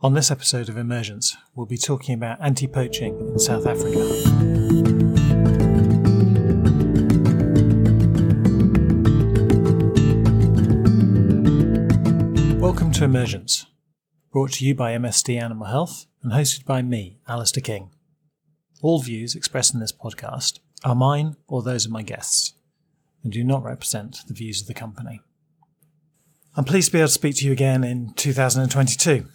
On this episode of Emergence, we'll be talking about anti poaching in South Africa. Welcome to Emergence, brought to you by MSD Animal Health and hosted by me, Alistair King. All views expressed in this podcast are mine or those of my guests and do not represent the views of the company. I'm pleased to be able to speak to you again in 2022.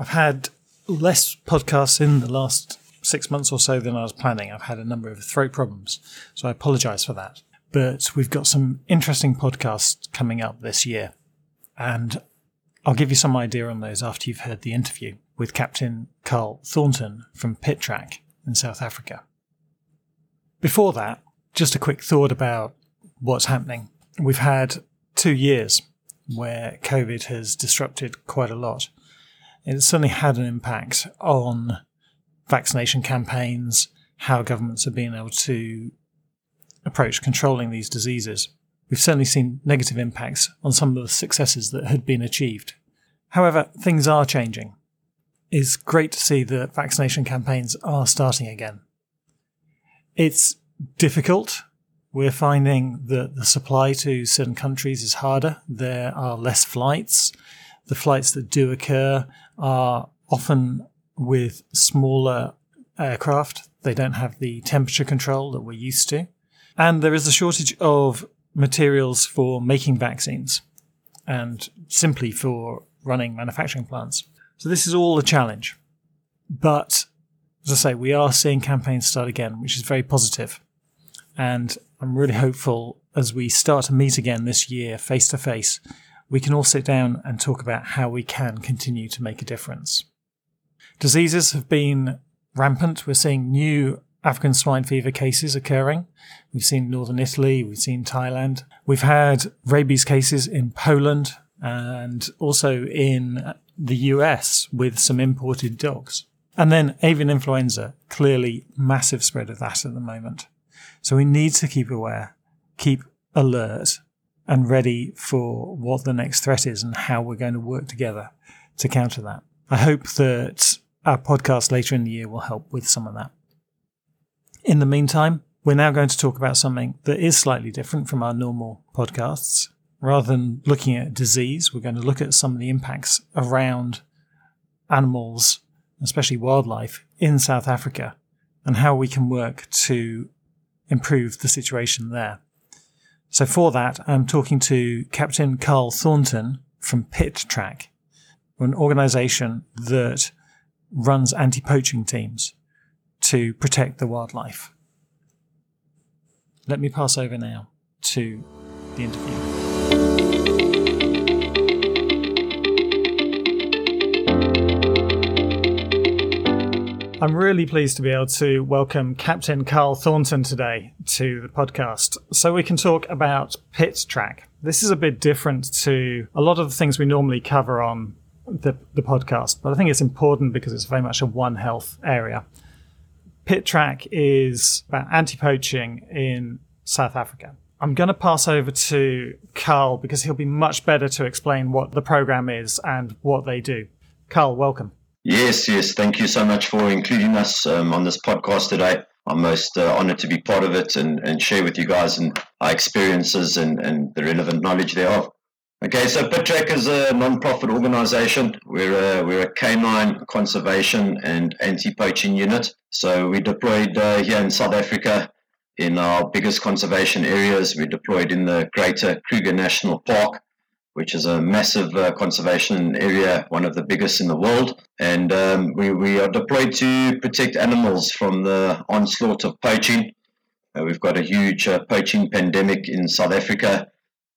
I've had less podcasts in the last six months or so than I was planning. I've had a number of throat problems, so I apologise for that. But we've got some interesting podcasts coming up this year, and I'll give you some idea on those after you've heard the interview with Captain Carl Thornton from PitTrack in South Africa. Before that, just a quick thought about what's happening. We've had two years where COVID has disrupted quite a lot. It certainly had an impact on vaccination campaigns, how governments have been able to approach controlling these diseases. We've certainly seen negative impacts on some of the successes that had been achieved. However, things are changing. It's great to see that vaccination campaigns are starting again. It's difficult. We're finding that the supply to certain countries is harder. There are less flights. The flights that do occur are often with smaller aircraft. They don't have the temperature control that we're used to. And there is a shortage of materials for making vaccines and simply for running manufacturing plants. So this is all a challenge. But as I say, we are seeing campaigns start again, which is very positive. And I'm really hopeful as we start to meet again this year face to face, we can all sit down and talk about how we can continue to make a difference. Diseases have been rampant. We're seeing new African swine fever cases occurring. We've seen northern Italy, we've seen Thailand. We've had rabies cases in Poland and also in the US with some imported dogs. And then avian influenza, clearly massive spread of that at the moment. So we need to keep aware, keep alert and ready for what the next threat is and how we're going to work together to counter that. I hope that our podcast later in the year will help with some of that. In the meantime, we're now going to talk about something that is slightly different from our normal podcasts. Rather than looking at disease, we're going to look at some of the impacts around animals, especially wildlife, in South Africa and how we can work to improve the situation there. So for that, I'm talking to Captain Carl Thornton from Pit Track, an organization that runs anti-poaching teams to protect the wildlife. Let me pass over now to the interview. I'm really pleased to be able to welcome Captain Carl Thornton today to the podcast so we can talk about Pit Track. This is a bit different to a lot of the things we normally cover on the, the podcast, but I think it's important because it's very much a One Health area. Pit Track is about anti poaching in South Africa. I'm going to pass over to Carl because he'll be much better to explain what the program is and what they do. Carl, welcome. Yes, yes. Thank you so much for including us um, on this podcast today. I'm most uh, honored to be part of it and, and share with you guys and our experiences and, and the relevant knowledge thereof. Okay, so PitTrack is a non-profit organization. We're a, we're a canine conservation and anti-poaching unit. So we deployed uh, here in South Africa in our biggest conservation areas. We're deployed in the Greater Kruger National Park, which is a massive uh, conservation area, one of the biggest in the world. And um, we, we are deployed to protect animals from the onslaught of poaching. Uh, we've got a huge uh, poaching pandemic in South Africa,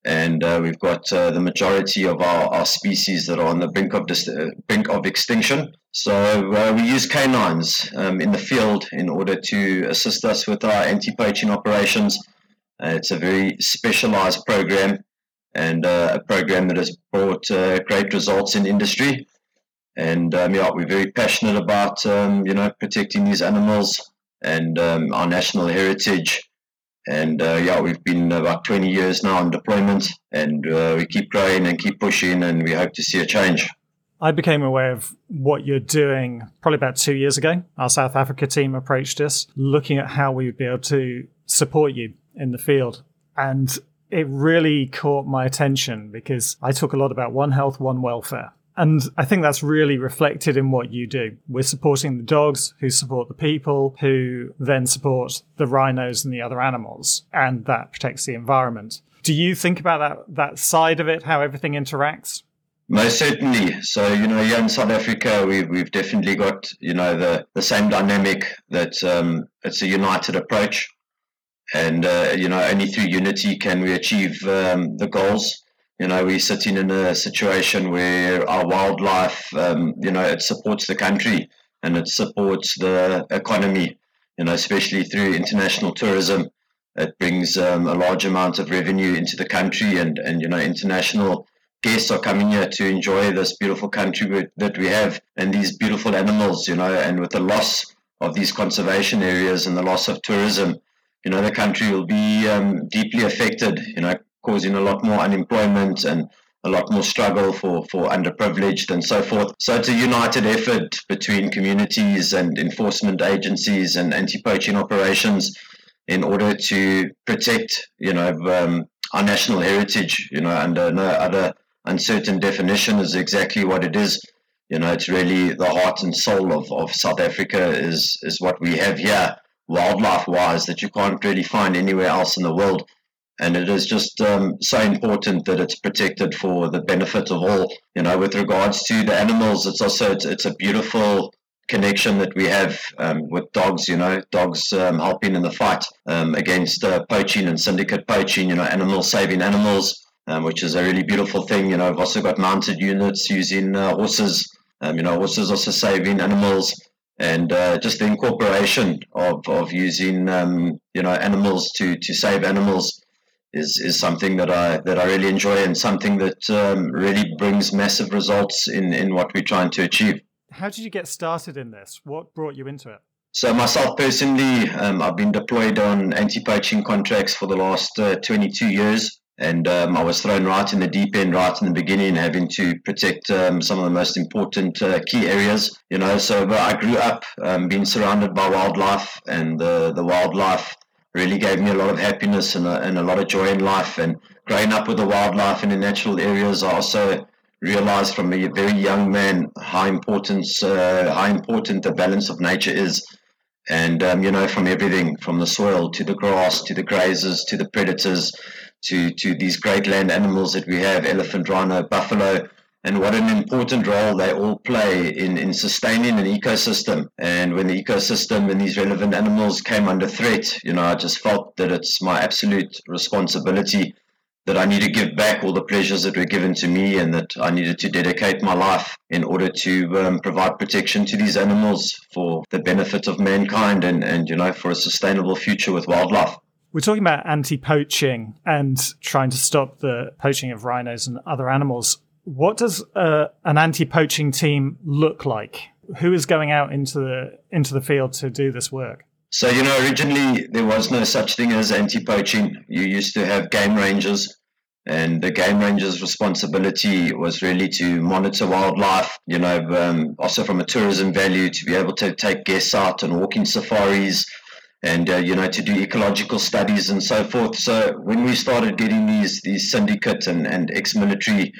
and uh, we've got uh, the majority of our, our species that are on the brink of dis- uh, brink of extinction. So we use canines um, in the field in order to assist us with our anti-poaching operations. it's a very specialized program and uh, a program that has brought uh, great results in industry. And um, yeah, we're very passionate about um, you know protecting these animals and um, our national heritage. And uh, yeah, we've been about 20 years now on deployment, and uh, we keep growing and keep pushing, and we hope to see a change. I became aware of what you're doing probably about two years ago. Our South Africa team approached us looking at how we would be able to support you in the field. And it really caught my attention because I talk a lot about One Health, One Welfare. And I think that's really reflected in what you do. We're supporting the dogs who support the people, who then support the rhinos and the other animals, and that protects the environment. Do you think about that that side of it, how everything interacts? Most certainly. So, you know, here in South Africa, we've, we've definitely got, you know, the, the same dynamic that um, it's a united approach. And, uh, you know, only through unity can we achieve um, the goals you know, we're sitting in a situation where our wildlife, um, you know, it supports the country and it supports the economy, you know, especially through international tourism. It brings um, a large amount of revenue into the country and, and, you know, international guests are coming here to enjoy this beautiful country that we have and these beautiful animals, you know, and with the loss of these conservation areas and the loss of tourism, you know, the country will be um, deeply affected. You know, causing a lot more unemployment and a lot more struggle for, for underprivileged and so forth. So it's a united effort between communities and enforcement agencies and anti-poaching operations in order to protect, you know, um, our national heritage, you know, under no other uncertain definition is exactly what it is. You know, it's really the heart and soul of, of South Africa is is what we have here, wildlife wise, that you can't really find anywhere else in the world and it is just um, so important that it's protected for the benefit of all. You know, with regards to the animals, it's also it's, it's a beautiful connection that we have um, with dogs. You know, dogs um, helping in the fight um, against uh, poaching and syndicate poaching. You know, animals saving animals, um, which is a really beautiful thing. You know, I've also got mounted units using uh, horses. Um, you know, horses also saving animals and uh, just the incorporation of, of using um, you know animals to to save animals is is something that I that I really enjoy and something that um, really brings massive results in in what we're trying to achieve. How did you get started in this? What brought you into it? So myself personally, um, I've been deployed on anti-poaching contracts for the last uh, 22 years, and um, I was thrown right in the deep end right in the beginning, having to protect um, some of the most important uh, key areas. You know, so but I grew up um, being surrounded by wildlife, and the the wildlife really gave me a lot of happiness and a, and a lot of joy in life. And growing up with the wildlife and in natural areas, I also realized from a very young man how importance uh, how important the balance of nature is. And um, you know, from everything from the soil to the grass to the grazers to the predators to to these great land animals that we have, elephant, rhino, buffalo and what an important role they all play in, in sustaining an ecosystem. And when the ecosystem and these relevant animals came under threat, you know, I just felt that it's my absolute responsibility that I need to give back all the pleasures that were given to me and that I needed to dedicate my life in order to um, provide protection to these animals for the benefit of mankind and, and, you know, for a sustainable future with wildlife. We're talking about anti poaching and trying to stop the poaching of rhinos and other animals. What does uh, an anti-poaching team look like? Who is going out into the into the field to do this work? So you know, originally there was no such thing as anti-poaching. You used to have game rangers, and the game ranger's responsibility was really to monitor wildlife. You know, um, also from a tourism value, to be able to take guests out on walking safaris, and uh, you know to do ecological studies and so forth. So when we started getting these these syndicate and, and ex-military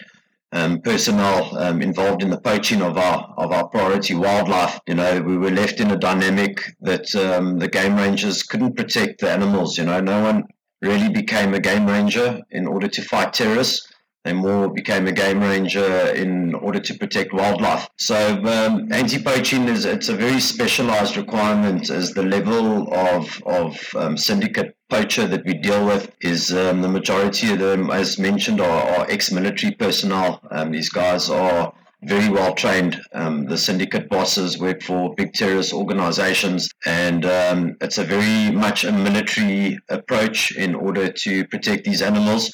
um, personnel um, involved in the poaching of our of our priority wildlife. You know, we were left in a dynamic that um, the game rangers couldn't protect the animals. You know, no one really became a game ranger in order to fight terrorists. They more became a game ranger in order to protect wildlife. So um, anti-poaching is it's a very specialized requirement as the level of of um, syndicate poacher that we deal with is um, the majority of them, as mentioned, are, are ex-military personnel. Um, these guys are very well trained. Um, the syndicate bosses work for big terrorist organizations, and um, it's a very much a military approach in order to protect these animals.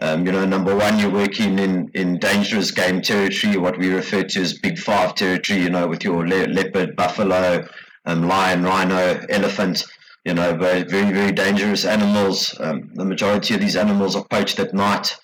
Um, you know, number one, you're working in, in dangerous game territory, what we refer to as big five territory, you know, with your le- leopard, buffalo, um, lion, rhino, elephant you know, very, very, dangerous animals. Um, the majority of these animals are poached at night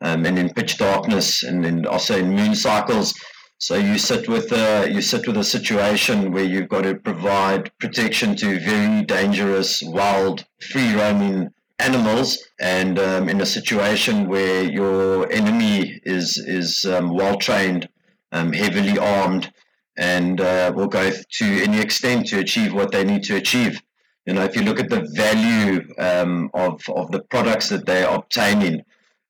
um, and in pitch darkness and, and also in moon cycles. So you sit with a you sit with a situation where you've got to provide protection to very dangerous, wild, free roaming animals, and um, in a situation where your enemy is is um, well trained, um, heavily armed, and uh, will go to any extent to achieve what they need to achieve. You know, if you look at the value um, of of the products that they are obtaining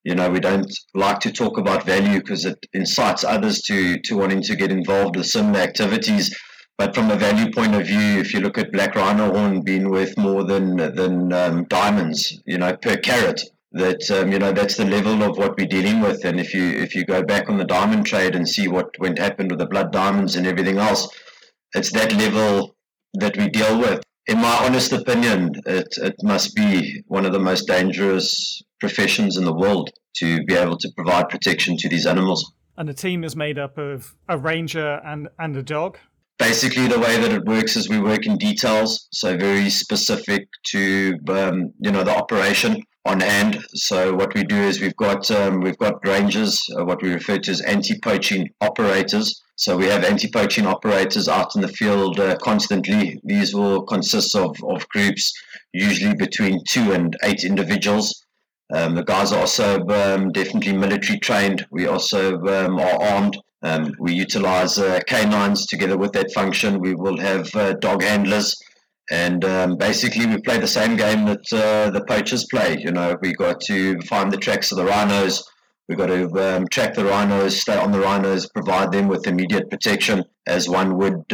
you know, we don't like to talk about value because it incites others to to wanting to get involved with similar activities. But from a value point of view, if you look at black rhino horn being worth more than than um, diamonds, you know, per carat, that um, you know that's the level of what we're dealing with. And if you if you go back on the diamond trade and see what went happened with the blood diamonds and everything else, it's that level that we deal with. In my honest opinion, it, it must be one of the most dangerous professions in the world to be able to provide protection to these animals. And the team is made up of a ranger and, and a dog? Basically, the way that it works is we work in details, so very specific to um, you know the operation on hand. So what we do is we've got um, we've got rangers, uh, what we refer to as anti-poaching operators. So we have anti-poaching operators out in the field uh, constantly. These will consist of, of groups, usually between two and eight individuals. Um, the guys are also um, definitely military trained. We also um, are armed. Um, we utilize uh, canines together with that function. We will have uh, dog handlers. And um, basically, we play the same game that uh, the poachers play. You know, we got to find the tracks of the rhinos. We got to um, track the rhinos, stay on the rhinos, provide them with immediate protection, as one would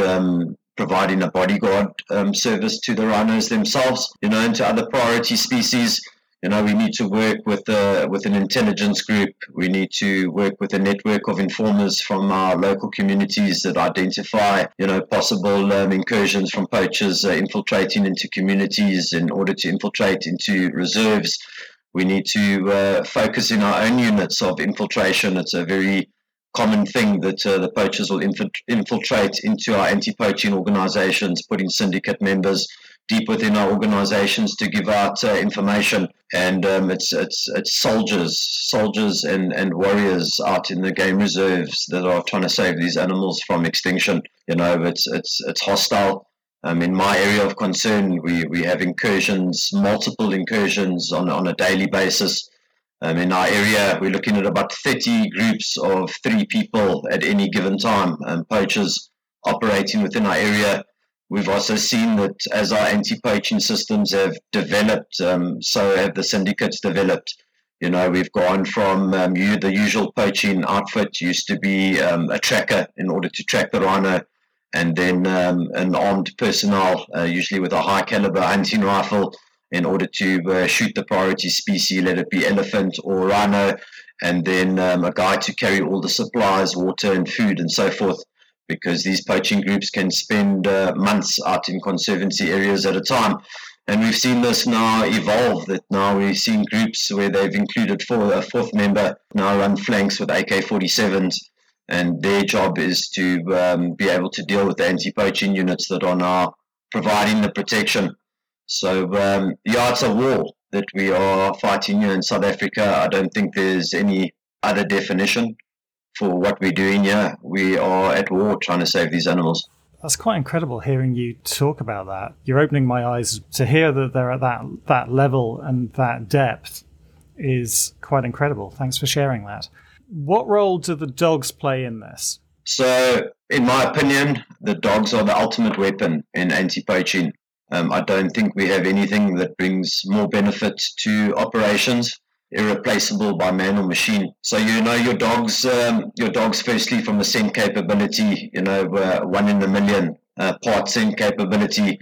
providing a bodyguard um, service to the rhinos themselves, you know, and to other priority species you know, we need to work with uh, with an intelligence group. We need to work with a network of informers from our local communities that identify, you know, possible um, incursions from poachers uh, infiltrating into communities in order to infiltrate into reserves. We need to uh, focus in our own units of infiltration. It's a very common thing that uh, the poachers will infiltrate into our anti-poaching organizations, putting syndicate members deep within our organizations to give out uh, information. And um, it's it's it's soldiers, soldiers and, and warriors out in the game reserves that are trying to save these animals from extinction. You know, it's it's it's hostile. Um, in my area of concern, we, we have incursions, multiple incursions on, on a daily basis. Um, in our area, we're looking at about 30 groups of three people at any given time, um, poachers operating within our area We've also seen that as our anti-poaching systems have developed, um, so have the syndicates developed. You know, we've gone from um, you, the usual poaching outfit used to be um, a tracker in order to track the rhino, and then um, an armed personnel, uh, usually with a high caliber hunting rifle, in order to uh, shoot the priority species, let it be elephant or rhino, and then um, a guy to carry all the supplies, water and food and so forth because these poaching groups can spend uh, months out in conservancy areas at a time. And we've seen this now evolve. That now we've seen groups where they've included four, a fourth member now run flanks with AK-47s, and their job is to um, be able to deal with the anti-poaching units that are now providing the protection. So um, yeah, it's a war that we are fighting here in South Africa. I don't think there's any other definition for what we're doing here. We are at war trying to save these animals. That's quite incredible hearing you talk about that. You're opening my eyes to hear that they're at that that level and that depth is quite incredible. Thanks for sharing that. What role do the dogs play in this? So, in my opinion, the dogs are the ultimate weapon in anti-poaching. Um, I don't think we have anything that brings more benefit to operations irreplaceable by man or machine. So you know your dogs, um, your dogs firstly from the scent capability, you know, uh, one in a million uh, part scent capability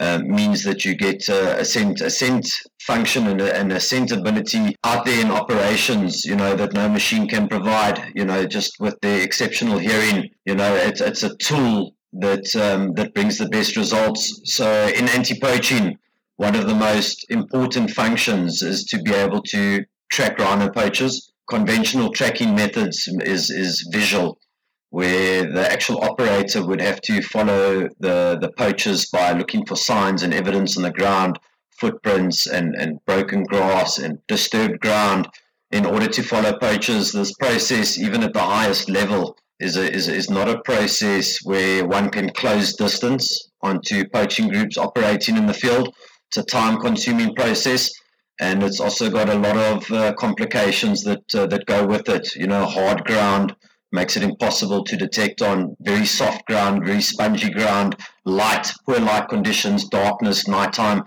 uh, means that you get uh, a scent, a scent function and a, and a scent ability out there in operations, you know, that no machine can provide. You know, just with the exceptional hearing, you know, it's it's a tool that um, that brings the best results. So in anti-poaching one of the most important functions is to be able to track rhino poachers. Conventional tracking methods is, is visual, where the actual operator would have to follow the, the poachers by looking for signs and evidence on the ground, footprints and, and broken grass and disturbed ground in order to follow poachers. This process, even at the highest level, is, a, is, is not a process where one can close distance onto poaching groups operating in the field. It's a time consuming process and it's also got a lot of uh, complications that uh, that go with it. You know, hard ground makes it impossible to detect on very soft ground, very spongy ground, light, poor light conditions, darkness, nighttime.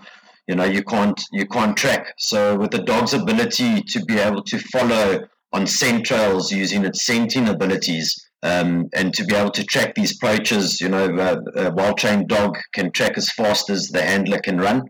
You know, you can't you can't track. So with the dog's ability to be able to follow on scent trails using its scenting abilities. Um, and to be able to track these poachers, you know, uh, a well-trained dog can track as fast as the handler can run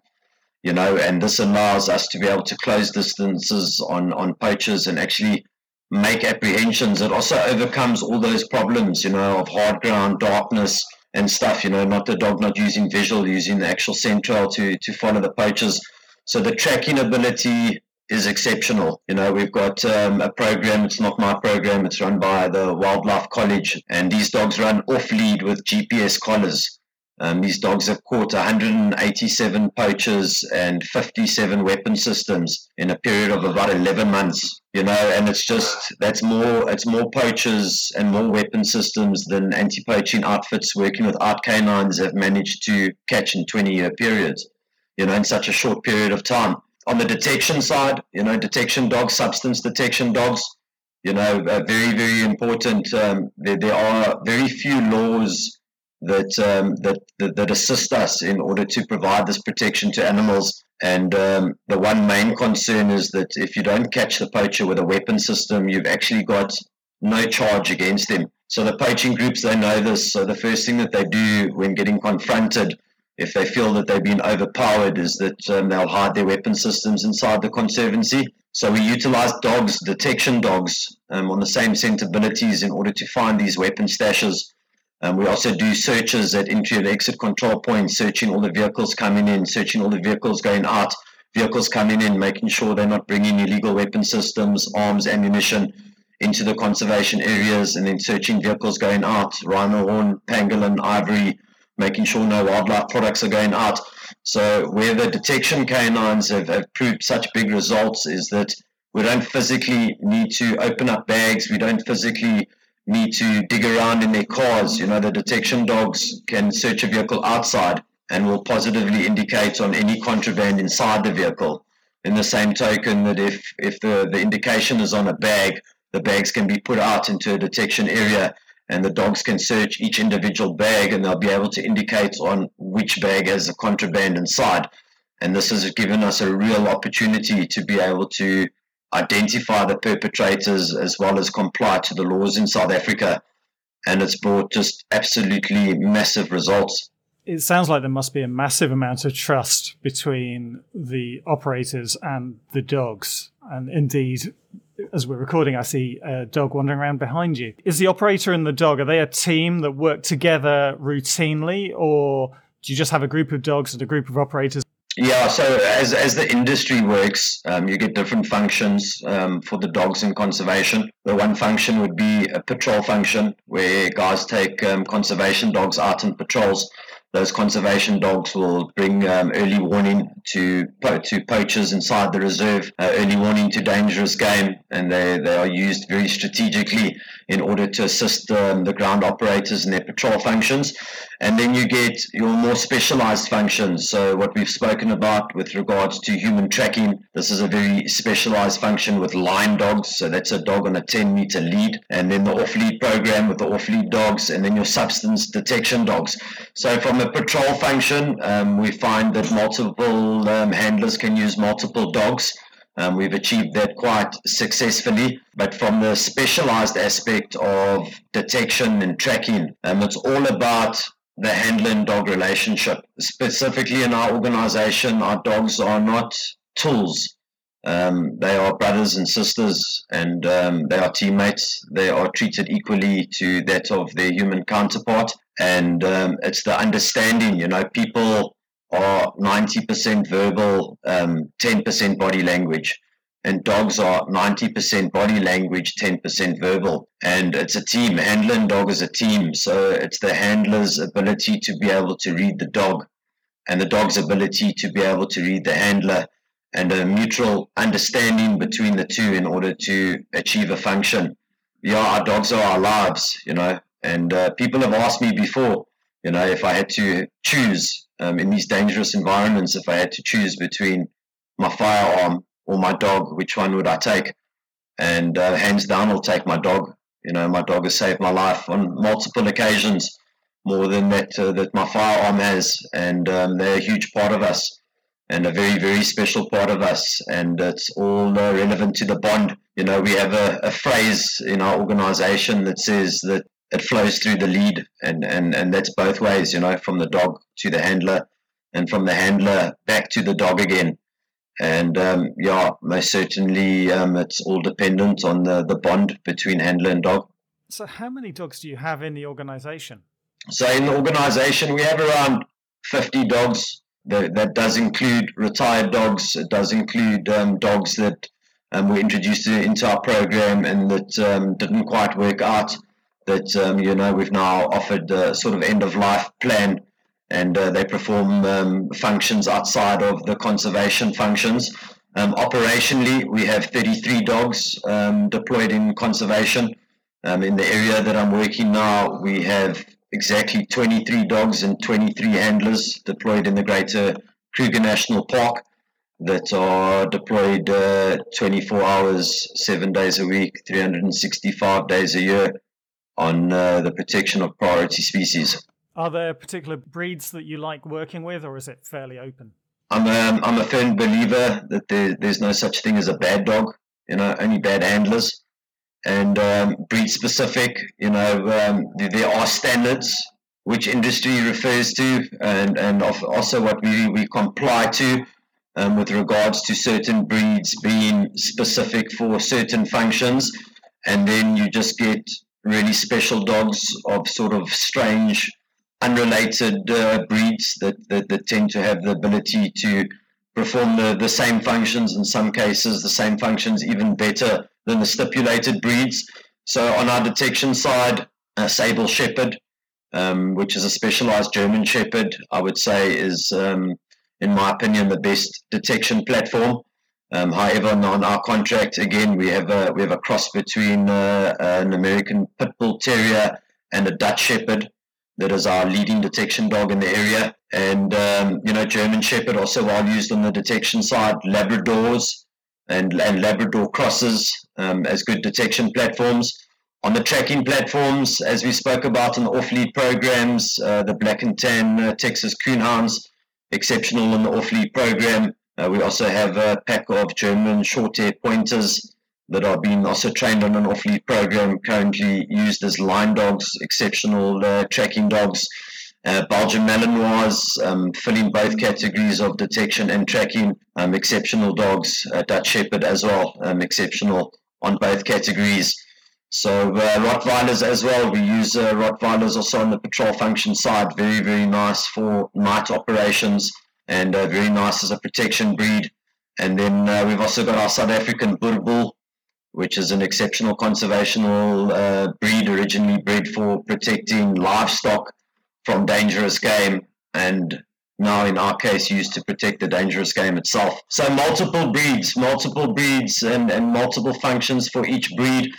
you know, and this allows us to be able to close distances on, on poachers and actually make apprehensions. It also overcomes all those problems, you know, of hard ground, darkness, and stuff, you know, not the dog not using visual, using the actual central to, to follow the poachers. So the tracking ability is exceptional. You know, we've got um, a program, it's not my program, it's run by the Wildlife College, and these dogs run off lead with GPS collars. Um, these dogs have caught 187 poachers and 57 weapon systems in a period of about 11 months. You know, and it's just that's more it's more poachers and more weapon systems than anti-poaching outfits working with art canines have managed to catch in 20-year periods. You know, in such a short period of time. On the detection side, you know, detection dogs, substance detection dogs, you know, very very important. Um, there, there are very few laws that, um, that, that that assist us in order to provide this protection to animals. And um, the one main concern is that if you don't catch the poacher with a weapon system, you've actually got no charge against them. So the poaching groups they know this. So the first thing that they do when getting confronted, if they feel that they've been overpowered, is that um, they'll hide their weapon systems inside the conservancy. So we utilize dogs, detection dogs, um, on the same scent abilities in order to find these weapon stashes um, we also do searches at entry and exit control points, searching all the vehicles coming in, searching all the vehicles going out, vehicles coming in, making sure they're not bringing illegal weapon systems, arms, ammunition into the conservation areas, and then searching vehicles going out, rhino horn, pangolin, ivory, making sure no wildlife products are going out. So where the detection canines have, have proved such big results is that we don't physically need to open up bags, we don't physically need to dig around in their cars. You know, the detection dogs can search a vehicle outside and will positively indicate on any contraband inside the vehicle. In the same token, that if, if the, the indication is on a bag, the bags can be put out into a detection area and the dogs can search each individual bag and they'll be able to indicate on which bag has a contraband inside. And this has given us a real opportunity to be able to identify the perpetrators as well as comply to the laws in South Africa. And it's brought just absolutely massive results. It sounds like there must be a massive amount of trust between the operators and the dogs. And indeed, as we're recording, I see a dog wandering around behind you. Is the operator and the dog, are they a team that work together routinely, or do you just have a group of dogs and a group of operators yeah, so as, as the industry works, um, you get different functions um, for the dogs in conservation. The one function would be a patrol function where guys take um, conservation dogs out in patrols. Those conservation dogs will bring um, early warning to po- to poachers inside the reserve, uh, early warning to dangerous game, and they, they are used very strategically in order to assist um, the ground operators in their patrol functions. And then you get your more specialized functions. So, what we've spoken about with regards to human tracking, this is a very specialized function with line dogs. So, that's a dog on a 10 meter lead. And then the off lead program with the off lead dogs, and then your substance detection dogs. So, from a patrol function, um, we find that multiple um, handlers can use multiple dogs. Um, we've achieved that quite successfully. But from the specialized aspect of detection and tracking, um, it's all about the handler and dog relationship. Specifically in our organization, our dogs are not tools. Um, they are brothers and sisters and um, they are teammates. They are treated equally to that of their human counterpart. And um, it's the understanding, you know, people are 90% verbal, um, 10% body language. And dogs are 90% body language, 10% verbal. And it's a team. Handler and dog is a team. So it's the handler's ability to be able to read the dog and the dog's ability to be able to read the handler and a mutual understanding between the two in order to achieve a function. yeah, our dogs are our lives, you know. And uh, people have asked me before, you know, if I had to choose um, in these dangerous environments, if I had to choose between my firearm or my dog, which one would I take? And uh, hands down, I'll take my dog. You know, my dog has saved my life on multiple occasions, more than that uh, that my firearm has, and um, they're a huge part of us, and a very very special part of us, and it's all uh, relevant to the bond. You know, we have a, a phrase in our organisation that says that it flows through the lead, and and and that's both ways. You know, from the dog to the handler, and from the handler back to the dog again. And um, yeah, most certainly, um, it's all dependent on the the bond between handler and dog. So, how many dogs do you have in the organisation? So, in the organisation, we have around fifty dogs. That, that does include retired dogs. It does include um, dogs that um, were introduced into our program and that um, didn't quite work out that um, you know we've now offered a sort of end of life plan, and uh, they perform um, functions outside of the conservation functions. Um, operationally, we have 33 dogs um, deployed in conservation. Um, in the area that I'm working now, we have exactly 23 dogs and 23 handlers deployed in the Greater Kruger National Park that are deployed uh, 24 hours, seven days a week, 365 days a year on uh, the protection of priority species. Are there particular breeds that you like working with, or is it fairly open? I'm a, I'm a firm believer that there, there's no such thing as a bad dog, you know, only bad handlers. And um, breed specific, you know, um, there are standards which industry refers to, and, and also what we, we comply to um, with regards to certain breeds being specific for certain functions. And then you just get really special dogs of sort of strange, unrelated uh, breeds that, that, that tend to have the ability to perform the, the same functions, in some cases, the same functions even better than the stipulated breeds. So on our detection side, a Sable Shepherd, um, which is a specialized German Shepherd, I would say is, um, in my opinion, the best detection platform. Um, however, on our contract, again, we have a we have a cross between uh, an American Pit Bull Terrier and a Dutch Shepherd. That is our leading detection dog in the area, and um, you know, German Shepherd also well used on the detection side. Labradors and and Labrador crosses um, as good detection platforms. On the tracking platforms, as we spoke about in the off-lead programs, uh, the Black and Tan uh, Texas Coonhounds, exceptional in the off-lead program. Uh, we also have a pack of German short hair pointers that are being also trained on an off lead program, currently used as line dogs, exceptional uh, tracking dogs. Uh, Belgian Malinois, um, filling both categories of detection and tracking, um, exceptional dogs. Uh, Dutch Shepherd as well, um, exceptional on both categories. So uh, Rottweilers as well. We use uh, Rottweilers also on the patrol function side. Very, very nice for night operations and uh, very nice as a protection breed. And then uh, we've also got our South African Boerboel, which is an exceptional conservational uh, breed, originally bred for protecting livestock from dangerous game, and now in our case used to protect the dangerous game itself. So multiple breeds, multiple breeds, and, and multiple functions for each breed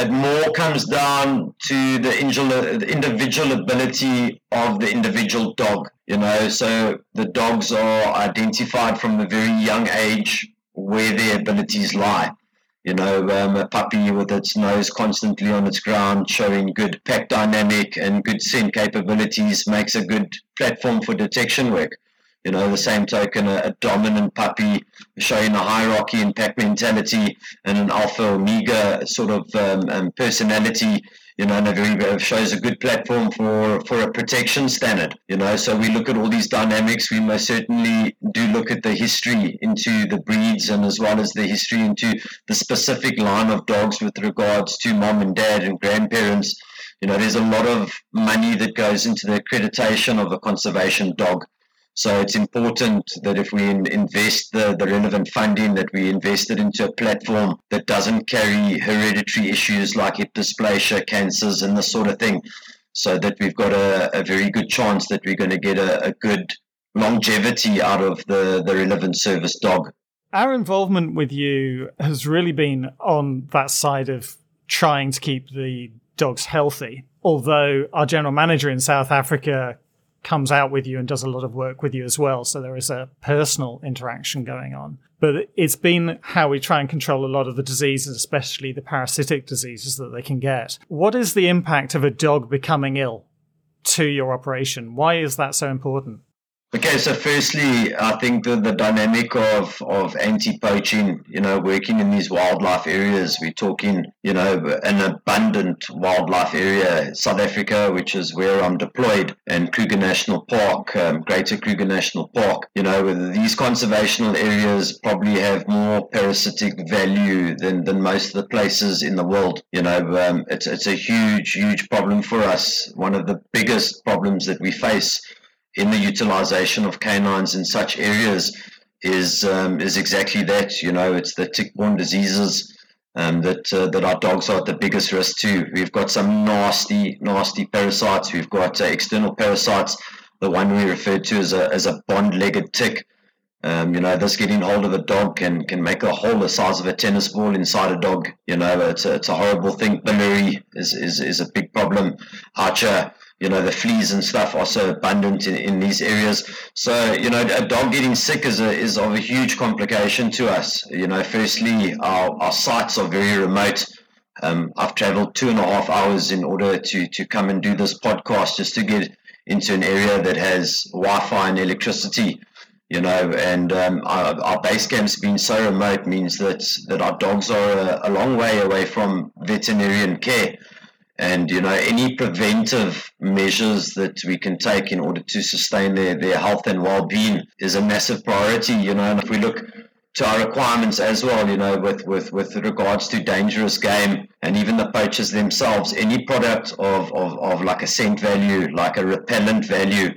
it more comes down to the individual ability of the individual dog you know? So the dogs are identified from a very young age where their abilities lie. You know um, a puppy with its nose constantly on its ground showing good pack dynamic and good scent capabilities makes a good platform for detection work you know, the same token, a, a dominant puppy showing a hierarchy and pack mentality and an alpha omega sort of um, um, personality, you know, and very uh, shows a good platform for for a protection standard. You know, so we look at all these dynamics. We most certainly do look at the history into the breeds and as well as the history into the specific line of dogs with regards to mom and dad and grandparents. You know, there's a lot of money that goes into the accreditation of a conservation dog. So it's important that if we invest the, the relevant funding, that we invest it into a platform that doesn't carry hereditary issues like hip dysplasia, cancers, and this sort of thing, so that we've got a, a very good chance that we're going to get a, a good longevity out of the, the relevant service dog. Our involvement with you has really been on that side of trying to keep the dogs healthy. Although our general manager in South Africa comes out with you and does a lot of work with you as well. So there is a personal interaction going on. But it's been how we try and control a lot of the diseases, especially the parasitic diseases that they can get. What is the impact of a dog becoming ill to your operation? Why is that so important? Okay, so firstly, I think the, the dynamic of, of anti-poaching, you know, working in these wildlife areas, we're talking, you know, an abundant wildlife area, South Africa, which is where I'm deployed, and Kruger National Park, um, Greater Kruger National Park, you know, these conservational areas probably have more parasitic value than, than most of the places in the world. You know, um, it's, it's a huge, huge problem for us. One of the biggest problems that we face in the utilization of canines in such areas is um, is exactly that. You know, it's the tick-borne diseases um, that uh, that our dogs are at the biggest risk to. We've got some nasty, nasty parasites. We've got uh, external parasites. The one we referred to as a as a bont-legged tick. Um, you know, this getting hold of a dog can can make a hole the size of a tennis ball inside a dog. You know, it's a, it's a horrible thing. Biliary is, is, is a big problem. Archer, you know the fleas and stuff are so abundant in, in these areas. So you know a dog getting sick is a, is of a huge complication to us. You know firstly our, our sites are very remote. Um, I've traveled two and a half hours in order to to come and do this podcast just to get into an area that has Wi-Fi and electricity you know, and um, our, our, base camps being so remote means that that our dogs are a, a long way away from veterinarian care. And you know, any preventive measures that we can take in order to sustain their, their health and well-being is a massive priority. You know, and if we look to our requirements as well, you know, with, with, with regards to dangerous game and even the poachers themselves, any product of, of, of like a scent value, like a repellent value,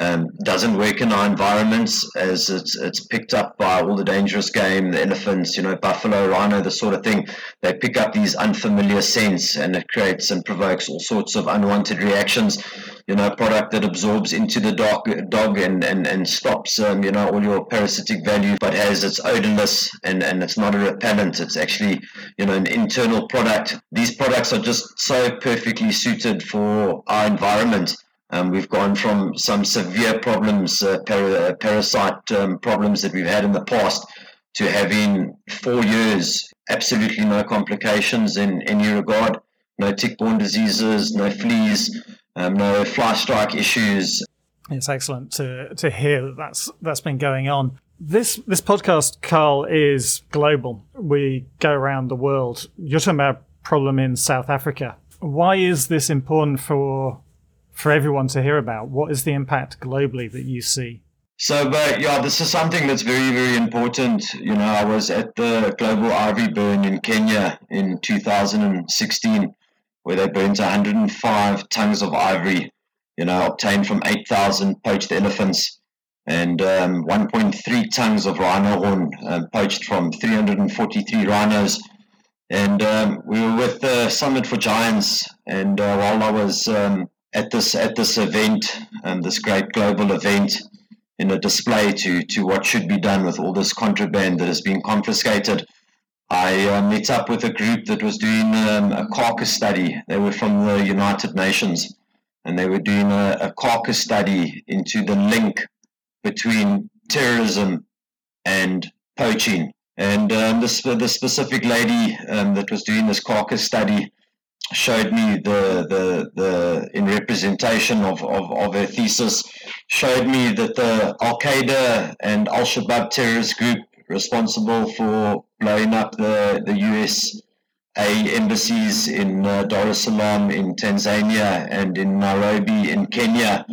um, doesn't work in our environments as it's it's picked up by all the dangerous game, the elephants, you know, buffalo, rhino, the sort of thing. They pick up these unfamiliar scents and it creates and provokes all sorts of unwanted reactions. You know, a product that absorbs into the dog, dog and, and, and stops, um, you know, all your parasitic value, but has its odorless and, and it's not a repellent. It's actually, you know, an internal product. These products are just so perfectly suited for our environment um, we've gone from some severe problems, uh, para- parasite um, problems that we've had in the past, to having four years, absolutely no complications in any regard, no tick-borne diseases, no fleas, um, no fly strike issues. It's excellent to to hear that that's that's been going on. This this podcast, Carl, is global. We go around the world. You're talking about problem in South Africa. Why is this important for for everyone to hear about. What is the impact globally that you see? So, but yeah, this is something that's very, very important. You know, I was at the global ivory burn in Kenya in 2016, where they burnt 105 tons of ivory, you know, obtained from 8,000 poached elephants, and um, 1.3 tons of rhino horn um, poached from 343 rhinos. And um, we were with the Summit for Giants, and uh, while I was um, at this at this event, um, this great global event, in a display to to what should be done with all this contraband that has been confiscated. I uh, met up with a group that was doing um, a carcass study. They were from the United Nations, and they were doing a, a carcass study into the link between terrorism and poaching. And um, this the specific lady um, that was doing this carcass study showed me the the the in representation of, of, of her thesis showed me that the Al Qaeda and Al Shabaab terrorist group responsible for blowing up the the US A embassies in uh, Dar es Salaam in Tanzania and in Nairobi in Kenya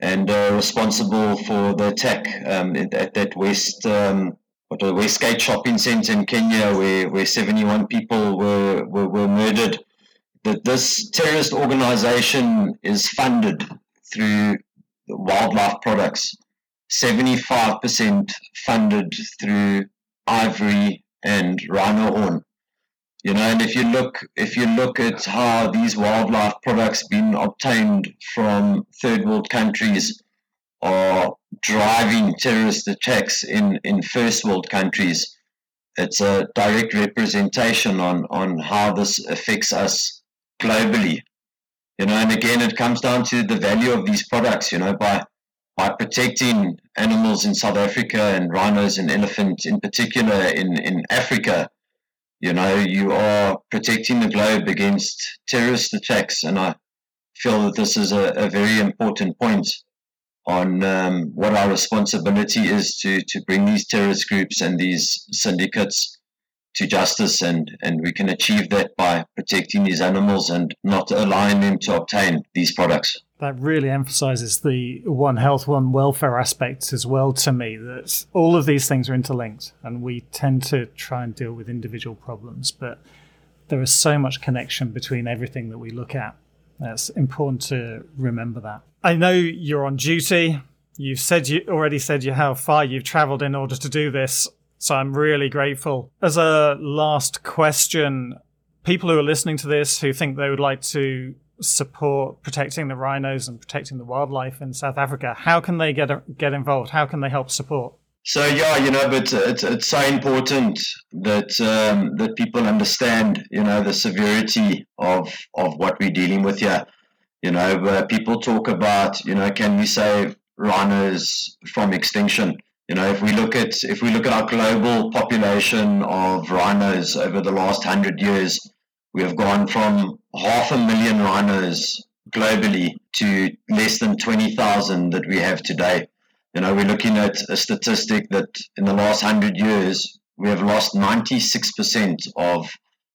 and uh, responsible for the attack um, at that West um, Westgate shopping center in Kenya where, where 71 people were, were, were murdered that this terrorist organization is funded through wildlife products, 75% funded through ivory and rhino horn. You know, and if you look if you look at how these wildlife products being obtained from third world countries are driving terrorist attacks in, in first world countries, it's a direct representation on on how this affects us globally. You know, and again, it comes down to the value of these products. You know, by by protecting animals in South Africa and rhinos and elephants in particular in in Africa, you know, you are protecting the globe against terrorist attacks, and I feel that this is a, a very important point on um, what our responsibility is to, to bring these terrorist groups and these syndicates to justice and, and we can achieve that by protecting these animals and not allowing them to obtain these products. That really emphasizes the one health, one welfare aspect as well to me that all of these things are interlinked and we tend to try and deal with individual problems, but there is so much connection between everything that we look at. It's important to remember that. I know you're on duty. You've said you already said you how far you've traveled in order to do this. So I'm really grateful. As a last question, people who are listening to this who think they would like to support protecting the rhinos and protecting the wildlife in South Africa, how can they get get involved? How can they help support? So yeah, you know, but it's it's so important that um, that people understand, you know, the severity of of what we're dealing with here. You know, people talk about, you know, can we save rhinos from extinction? You know, if we look at if we look at our global population of rhinos over the last hundred years, we have gone from half a million rhinos globally to less than twenty thousand that we have today. You know, we're looking at a statistic that in the last hundred years we have lost ninety six percent of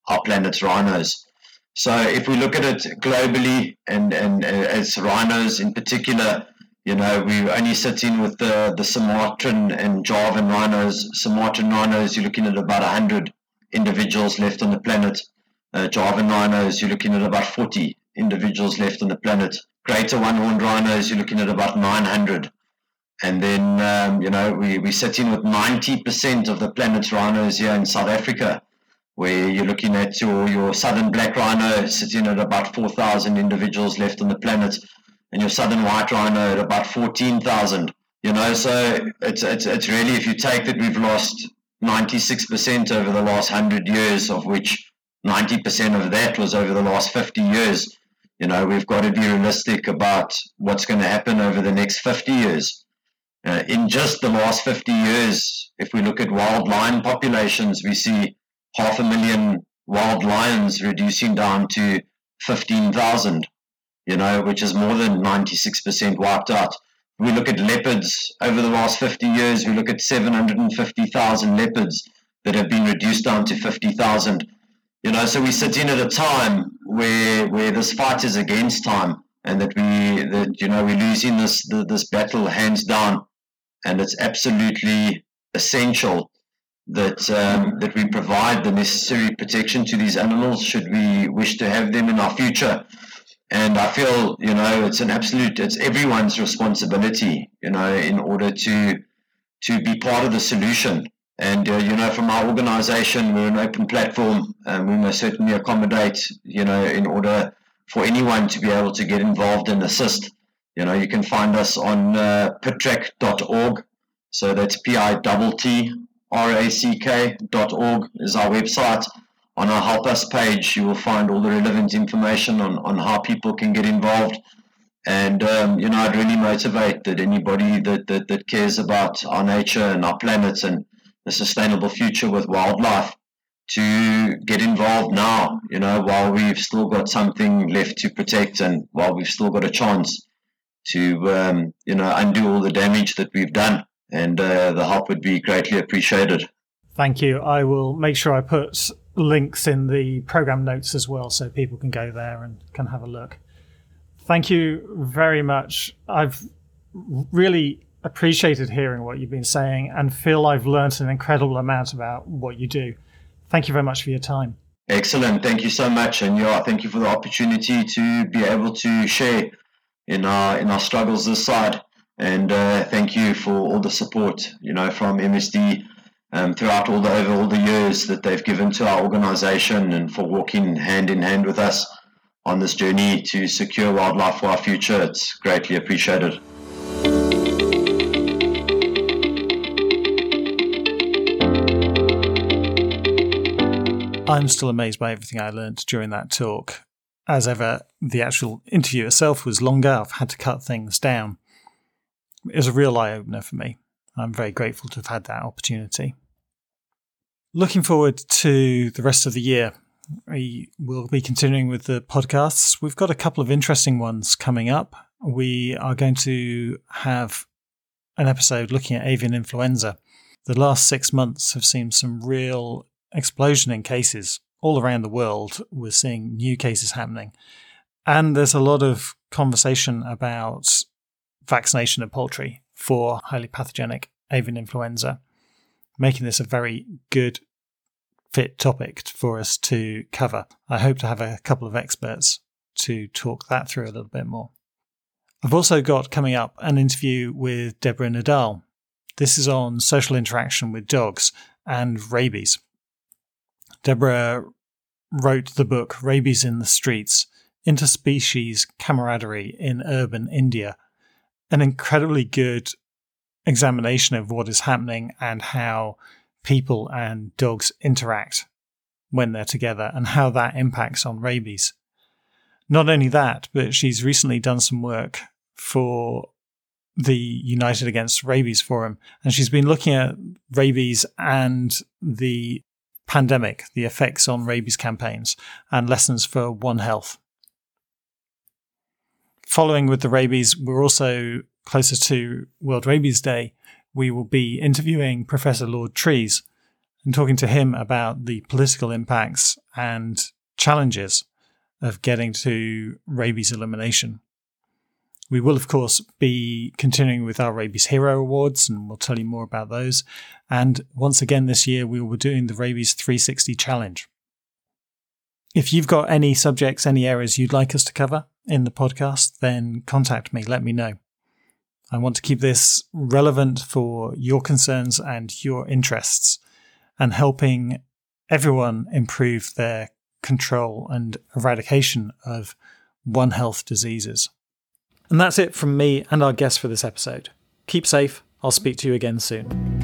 our planet's rhinos. So if we look at it globally and, and uh, as rhinos in particular, you know, we're only sitting with the, the Sumatran and Javan rhinos. Sumatran rhinos, you're looking at about 100 individuals left on the planet. Uh, Javan rhinos, you're looking at about 40 individuals left on the planet. Greater one-horned rhinos, you're looking at about 900. And then, um, you know, we, we're sitting with 90% of the planet's rhinos here in South Africa where you're looking at your, your southern black rhino sitting at about 4,000 individuals left on the planet, and your southern white rhino at about 14,000. You know, so it's, it's, it's really, if you take that we've lost 96% over the last 100 years, of which 90% of that was over the last 50 years, you know, we've got to be realistic about what's going to happen over the next 50 years. Uh, in just the last 50 years, if we look at wild lion populations, we see half a million wild lions reducing down to 15,000, you know, which is more than 96% wiped out. We look at leopards over the last 50 years, we look at 750,000 leopards that have been reduced down to 50,000. You know, so we sit in at a time where where this fight is against time and that we that you know we're losing this this battle hands down and it's absolutely essential that um, that we provide the necessary protection to these animals should we wish to have them in our future. And I feel you know it's an absolute it's everyone's responsibility you know in order to to be part of the solution. And uh, you know from our organisation we're an open platform and we must certainly accommodate you know in order for anyone to be able to get involved and assist. You know you can find us on uh, pittrack.org. So that's P I T track.org is our website. On our Help Us page, you will find all the relevant information on, on how people can get involved. And, um, you know, I'd really motivate that anybody that, that, that cares about our nature and our planet and a sustainable future with wildlife to get involved now, you know, while we've still got something left to protect and while we've still got a chance to, um, you know, undo all the damage that we've done and uh, the help would be greatly appreciated. Thank you. I will make sure I put links in the program notes as well so people can go there and can have a look. Thank you very much. I've really appreciated hearing what you've been saying and feel I've learned an incredible amount about what you do. Thank you very much for your time. Excellent. Thank you so much. And yeah, thank you for the opportunity to be able to share in our in our struggles this side. And uh, thank you for all the support, you know, from MSD um, throughout all the over all the years that they've given to our organisation, and for walking hand in hand with us on this journey to secure wildlife for our future. It's greatly appreciated. I'm still amazed by everything I learned during that talk. As ever, the actual interview itself was longer. I've had to cut things down. It was a real eye opener for me. I'm very grateful to have had that opportunity. Looking forward to the rest of the year. We will be continuing with the podcasts. We've got a couple of interesting ones coming up. We are going to have an episode looking at avian influenza. The last six months have seen some real explosion in cases all around the world. We're seeing new cases happening. And there's a lot of conversation about vaccination of poultry for highly pathogenic avian influenza, making this a very good fit topic for us to cover. I hope to have a couple of experts to talk that through a little bit more. I've also got coming up an interview with Deborah Nadal. This is on social interaction with dogs and rabies. Deborah wrote the book Rabies in the Streets Interspecies Camaraderie in Urban India, an incredibly good examination of what is happening and how people and dogs interact when they're together and how that impacts on rabies. Not only that, but she's recently done some work for the United Against Rabies Forum, and she's been looking at rabies and the pandemic, the effects on rabies campaigns, and lessons for One Health. Following with the rabies, we're also closer to World Rabies Day. We will be interviewing Professor Lord Trees and talking to him about the political impacts and challenges of getting to rabies elimination. We will, of course, be continuing with our Rabies Hero Awards, and we'll tell you more about those. And once again this year, we will be doing the Rabies 360 Challenge. If you've got any subjects, any areas you'd like us to cover in the podcast, then contact me, let me know. I want to keep this relevant for your concerns and your interests and helping everyone improve their control and eradication of One Health diseases. And that's it from me and our guest for this episode. Keep safe. I'll speak to you again soon.